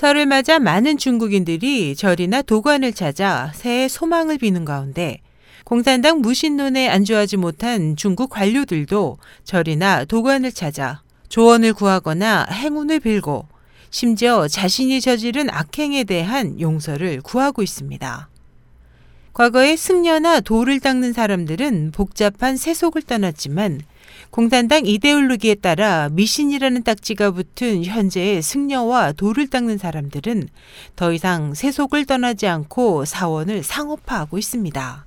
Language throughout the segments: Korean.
설을 맞아 많은 중국인들이 절이나 도관을 찾아 새해 소망을 비는 가운데 공산당 무신론에 안주하지 못한 중국 관료들도 절이나 도관을 찾아 조언을 구하거나 행운을 빌고 심지어 자신이 저지른 악행에 대한 용서를 구하고 있습니다. 과거에 승려나 돌을 닦는 사람들은 복잡한 세속을 떠났지만 공산당 이데올로기에 따라 미신이라는 딱지가 붙은 현재의 승려와 돌을 닦는 사람들은 더 이상 세속을 떠나지 않고 사원을 상업화하고 있습니다.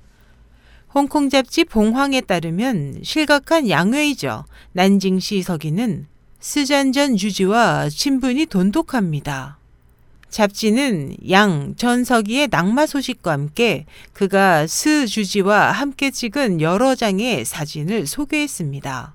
홍콩 잡지 봉황에 따르면 실각한 양웨이저 난징시 서기는 스잔전 주지와 친분이 돈독합니다. 잡지는 양 전서기의 낙마 소식과 함께 그가 스 주지와 함께 찍은 여러 장의 사진을 소개했습니다.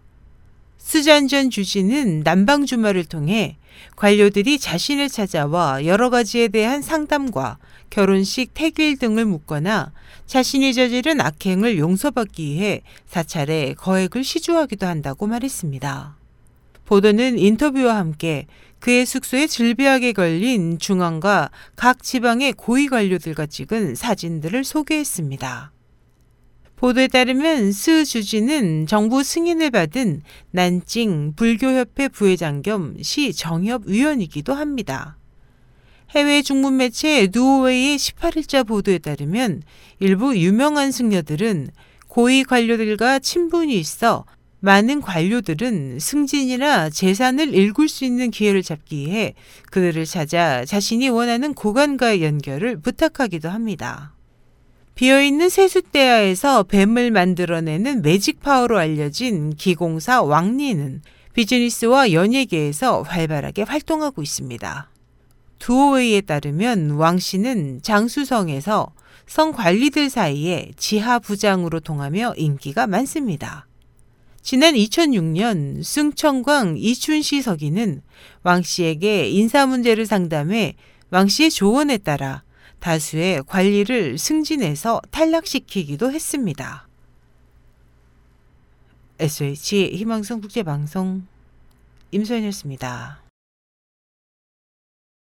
스잔전 주지는 남방 주말을 통해 관료들이 자신을 찾아와 여러 가지에 대한 상담과 결혼식 태길 등을 묻거나 자신이 저지른 악행을 용서받기 위해 사찰에 거액을 시주하기도 한다고 말했습니다. 보도는 인터뷰와 함께 그의 숙소에 질비하게 걸린 중앙과 각 지방의 고위 관료들과 찍은 사진들을 소개했습니다. 보도에 따르면 스 주지는 정부 승인을 받은 난징 불교협회 부회장 겸 시 정협위원이기도 합니다. 해외 중문 매체 누오웨이의 18일자 보도에 따르면 일부 유명한 승려들은 고위 관료들과 친분이 있어 많은 관료들은 승진이나 재산을 읽을 수 있는 기회를 잡기 위해 그들을 찾아 자신이 원하는 고관과의 연결을 부탁하기도 합니다. 비어있는 세숫대야에서 뱀을 만들어내는 매직 파워로 알려진 기공사 왕리는 비즈니스와 연예계에서 활발하게 활동하고 있습니다. 두오웨이에 따르면 왕 씨는 장수성에서 성 관리들 사이에 지하 부장으로 통하며 인기가 많습니다. 지난 2006년 승천광 이춘시 서기는 왕 씨에게 인사 문제를 상담해 왕 씨의 조언에 따라 다수의 관리를 승진해서 탈락시키기도 했습니다. SH 희망성 국제방송 임소연이었습니다.